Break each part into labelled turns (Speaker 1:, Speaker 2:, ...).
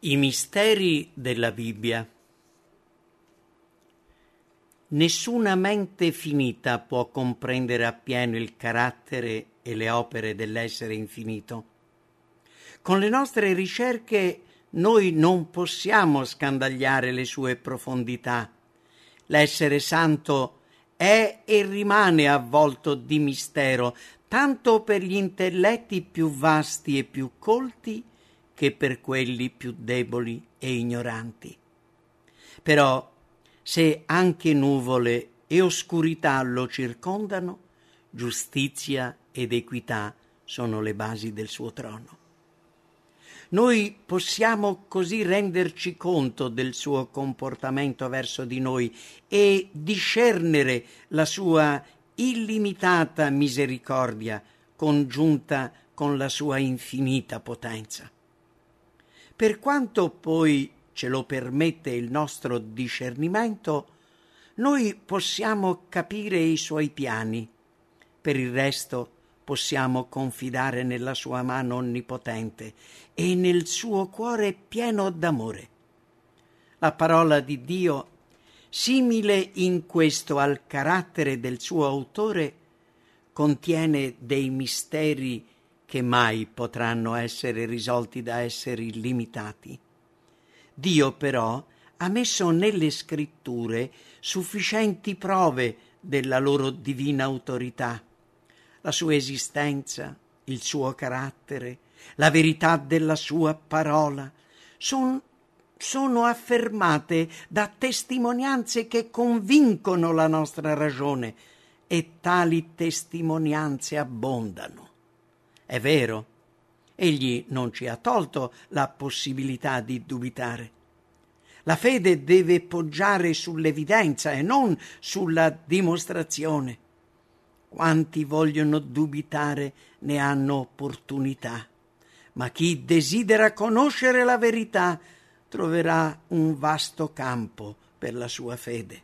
Speaker 1: I misteri della Bibbia. Nessuna mente finita può comprendere appieno il carattere e le opere dell'essere infinito. Con le nostre ricerche noi non possiamo scandagliare le sue profondità. L'essere santo è e rimane avvolto di mistero, tanto per gli intelletti più vasti e più colti, che per quelli più deboli e ignoranti. Però, se anche nuvole e oscurità lo circondano, giustizia ed equità sono le basi del suo trono. Noi possiamo così renderci conto del suo comportamento verso di noi e discernere la sua illimitata misericordia congiunta con la sua infinita potenza. Per quanto poi ce lo permette il nostro discernimento, noi possiamo capire i suoi piani. Per il resto possiamo confidare nella sua mano onnipotente e nel suo cuore pieno d'amore. La parola di Dio, simile in questo al carattere del suo autore, contiene dei misteri che mai potranno essere risolti da esseri limitati. Dio però ha messo nelle scritture sufficienti prove della loro divina autorità, la sua esistenza, il suo carattere, la verità della sua parola, son, sono affermate da testimonianze che convincono la nostra ragione e tali testimonianze abbondano. È vero, egli non ci ha tolto la possibilità di dubitare. La fede deve poggiare sull'evidenza e non sulla dimostrazione. Quanti vogliono dubitare ne hanno opportunità, ma chi desidera conoscere la verità troverà un vasto campo per la sua fede.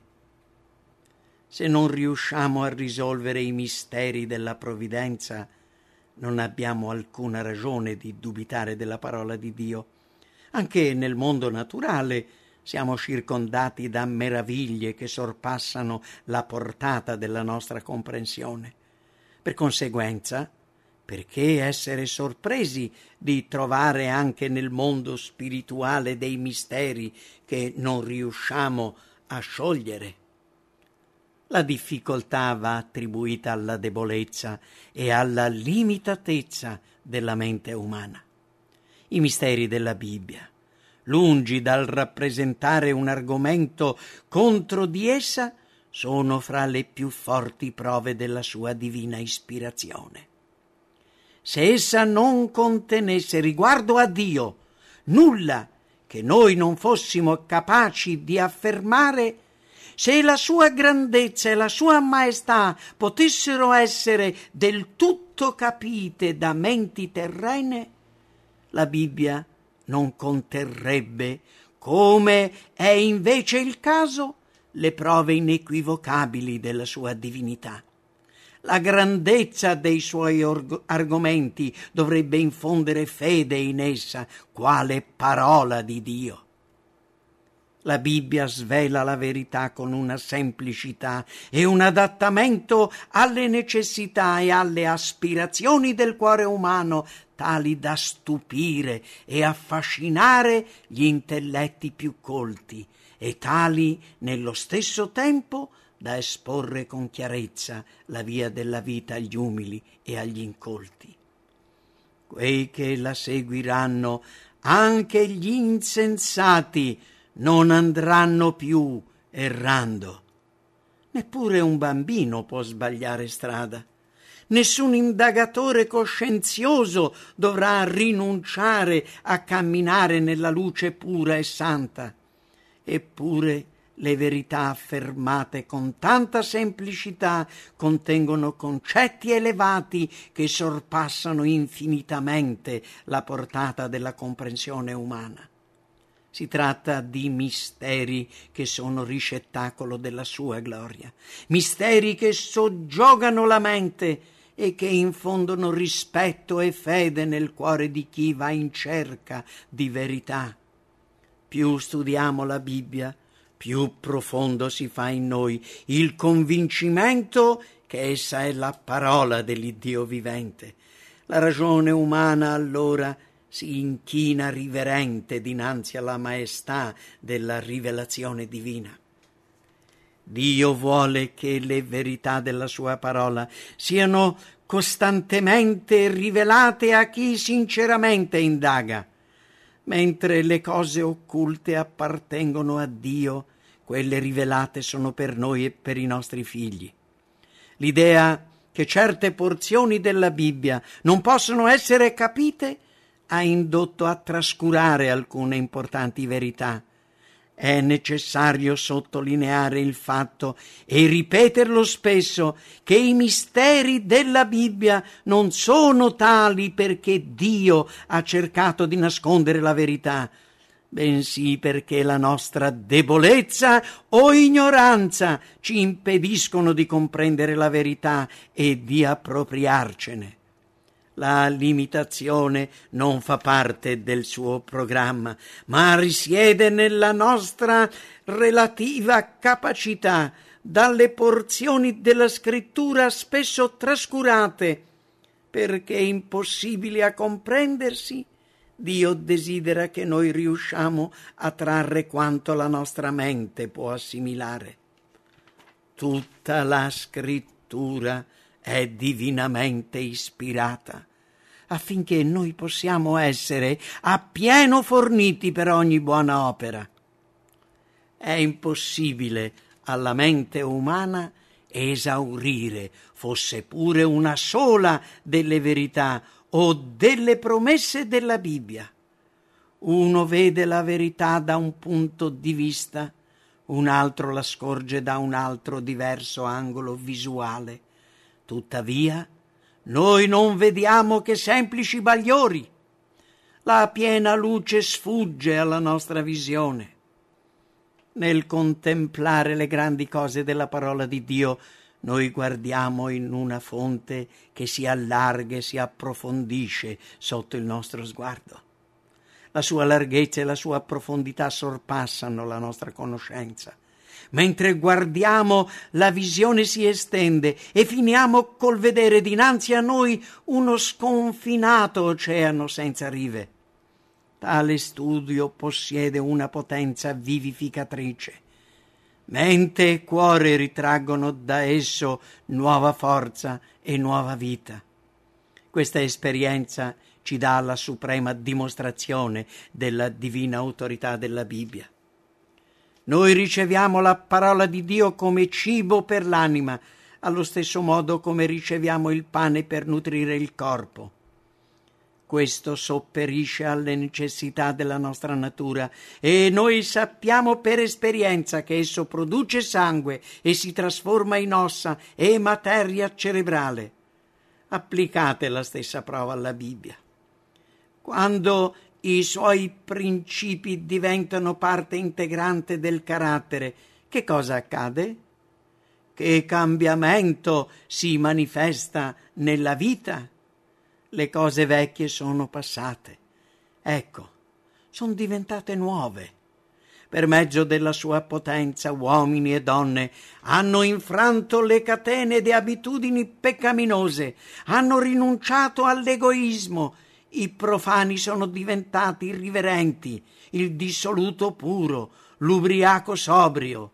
Speaker 1: Se non riusciamo a risolvere i misteri della provvidenza, non abbiamo alcuna ragione di dubitare della parola di Dio. Anche nel mondo naturale siamo circondati da meraviglie che sorpassano la portata della nostra comprensione. Per conseguenza, perché essere sorpresi di trovare anche nel mondo spirituale dei misteri che non riusciamo a sciogliere? La difficoltà va attribuita alla debolezza e alla limitatezza della mente umana. I misteri della Bibbia, lungi dal rappresentare un argomento contro di essa, sono fra le più forti prove della sua divina ispirazione. Se essa non contenesse riguardo a Dio nulla che noi non fossimo capaci di affermare, se la sua grandezza e la sua maestà potessero essere del tutto capite da menti terrene, la Bibbia non conterrebbe, come è invece il caso, le prove inequivocabili della sua divinità. La grandezza dei suoi org- argomenti dovrebbe infondere fede in essa, quale parola di Dio. La Bibbia svela la verità con una semplicità e un adattamento alle necessità e alle aspirazioni del cuore umano tali da stupire e affascinare gli intelletti più colti e tali nello stesso tempo da esporre con chiarezza la via della vita agli umili e agli incolti. Quei che la seguiranno, anche gli insensati, non andranno più errando. Neppure un bambino può sbagliare strada. Nessun indagatore coscienzioso dovrà rinunciare a camminare nella luce pura e santa. Eppure le verità affermate con tanta semplicità contengono concetti elevati che sorpassano infinitamente la portata della comprensione umana. Si tratta di misteri che sono ricettacolo della sua gloria, misteri che soggiogano la mente e che infondono rispetto e fede nel cuore di chi va in cerca di verità. più studiamo la Bibbia, più profondo si fa in noi il convincimento che essa è la parola dell'Iddio vivente. La ragione umana allora si inchina riverente dinanzi alla maestà della rivelazione divina. Dio vuole che le verità della sua parola siano costantemente rivelate a chi sinceramente indaga, mentre le cose occulte appartengono a Dio, quelle rivelate sono per noi e per i nostri figli. L'idea che certe porzioni della Bibbia non possono essere capite ha indotto a trascurare alcune importanti verità è necessario sottolineare il fatto e ripeterlo spesso che i misteri della Bibbia non sono tali perché Dio ha cercato di nascondere la verità, bensì perché la nostra debolezza o ignoranza ci impediscono di comprendere la verità e di appropriarcene. La limitazione non fa parte del suo programma, ma risiede nella nostra relativa capacità dalle porzioni della scrittura spesso trascurate, perché impossibili a comprendersi, Dio desidera che noi riusciamo a trarre quanto la nostra mente può assimilare. Tutta la scrittura è divinamente ispirata affinché noi possiamo essere appieno forniti per ogni buona opera. È impossibile alla mente umana esaurire, fosse pure una sola delle verità o delle promesse della Bibbia. Uno vede la verità da un punto di vista, un altro la scorge da un altro diverso angolo visuale. Tuttavia, noi non vediamo che semplici bagliori. La piena luce sfugge alla nostra visione. Nel contemplare le grandi cose della parola di Dio, noi guardiamo in una fonte che si allarga e si approfondisce sotto il nostro sguardo. La sua larghezza e la sua profondità sorpassano la nostra conoscenza. Mentre guardiamo, la visione si estende e finiamo col vedere dinanzi a noi uno sconfinato oceano senza rive. Tale studio possiede una potenza vivificatrice. Mente e cuore ritraggono da esso nuova forza e nuova vita. Questa esperienza ci dà la suprema dimostrazione della divina autorità della Bibbia. Noi riceviamo la parola di Dio come cibo per l'anima, allo stesso modo come riceviamo il pane per nutrire il corpo. Questo sopperisce alle necessità della nostra natura e noi sappiamo per esperienza che esso produce sangue e si trasforma in ossa e materia cerebrale. Applicate la stessa prova alla Bibbia. Quando i suoi principi diventano parte integrante del carattere, che cosa accade? Che cambiamento si manifesta nella vita? Le cose vecchie sono passate. Ecco, sono diventate nuove. Per mezzo della sua potenza uomini e donne hanno infranto le catene di abitudini peccaminose, hanno rinunciato all'egoismo, i profani sono diventati irriverenti, il dissoluto puro, l'ubriaco sobrio.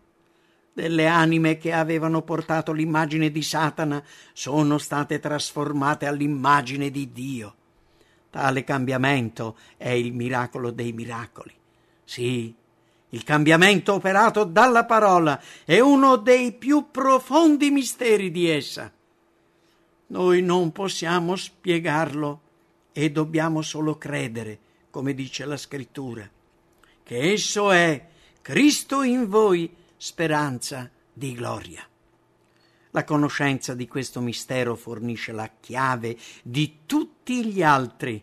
Speaker 1: Delle anime che avevano portato l'immagine di Satana sono state trasformate all'immagine di Dio. Tale cambiamento è il miracolo dei miracoli. Sì, il cambiamento operato dalla parola è uno dei più profondi misteri di essa. Noi non possiamo spiegarlo e dobbiamo solo credere, come dice la scrittura, che esso è Cristo in voi, speranza di gloria. La conoscenza di questo mistero fornisce la chiave di tutti gli altri.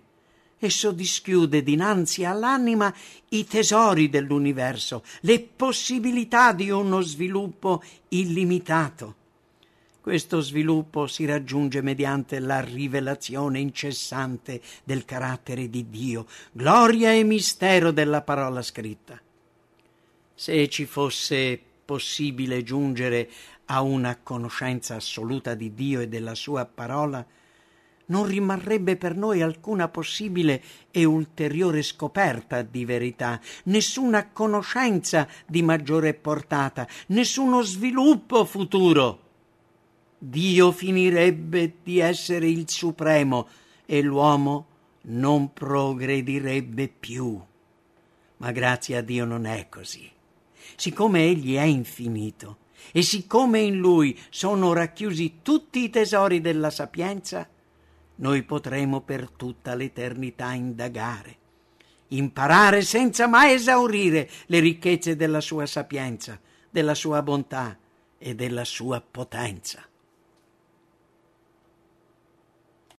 Speaker 1: Esso dischiude dinanzi all'anima i tesori dell'universo, le possibilità di uno sviluppo illimitato. Questo sviluppo si raggiunge mediante la rivelazione incessante del carattere di Dio, gloria e mistero della parola scritta. Se ci fosse possibile giungere a una conoscenza assoluta di Dio e della sua parola, non rimarrebbe per noi alcuna possibile e ulteriore scoperta di verità, nessuna conoscenza di maggiore portata, nessuno sviluppo futuro. Dio finirebbe di essere il supremo e l'uomo non progredirebbe più. Ma grazie a Dio non è così. Siccome Egli è infinito e siccome in Lui sono racchiusi tutti i tesori della sapienza, noi potremo per tutta l'eternità indagare, imparare senza mai esaurire le ricchezze della sua sapienza, della sua bontà e della sua potenza.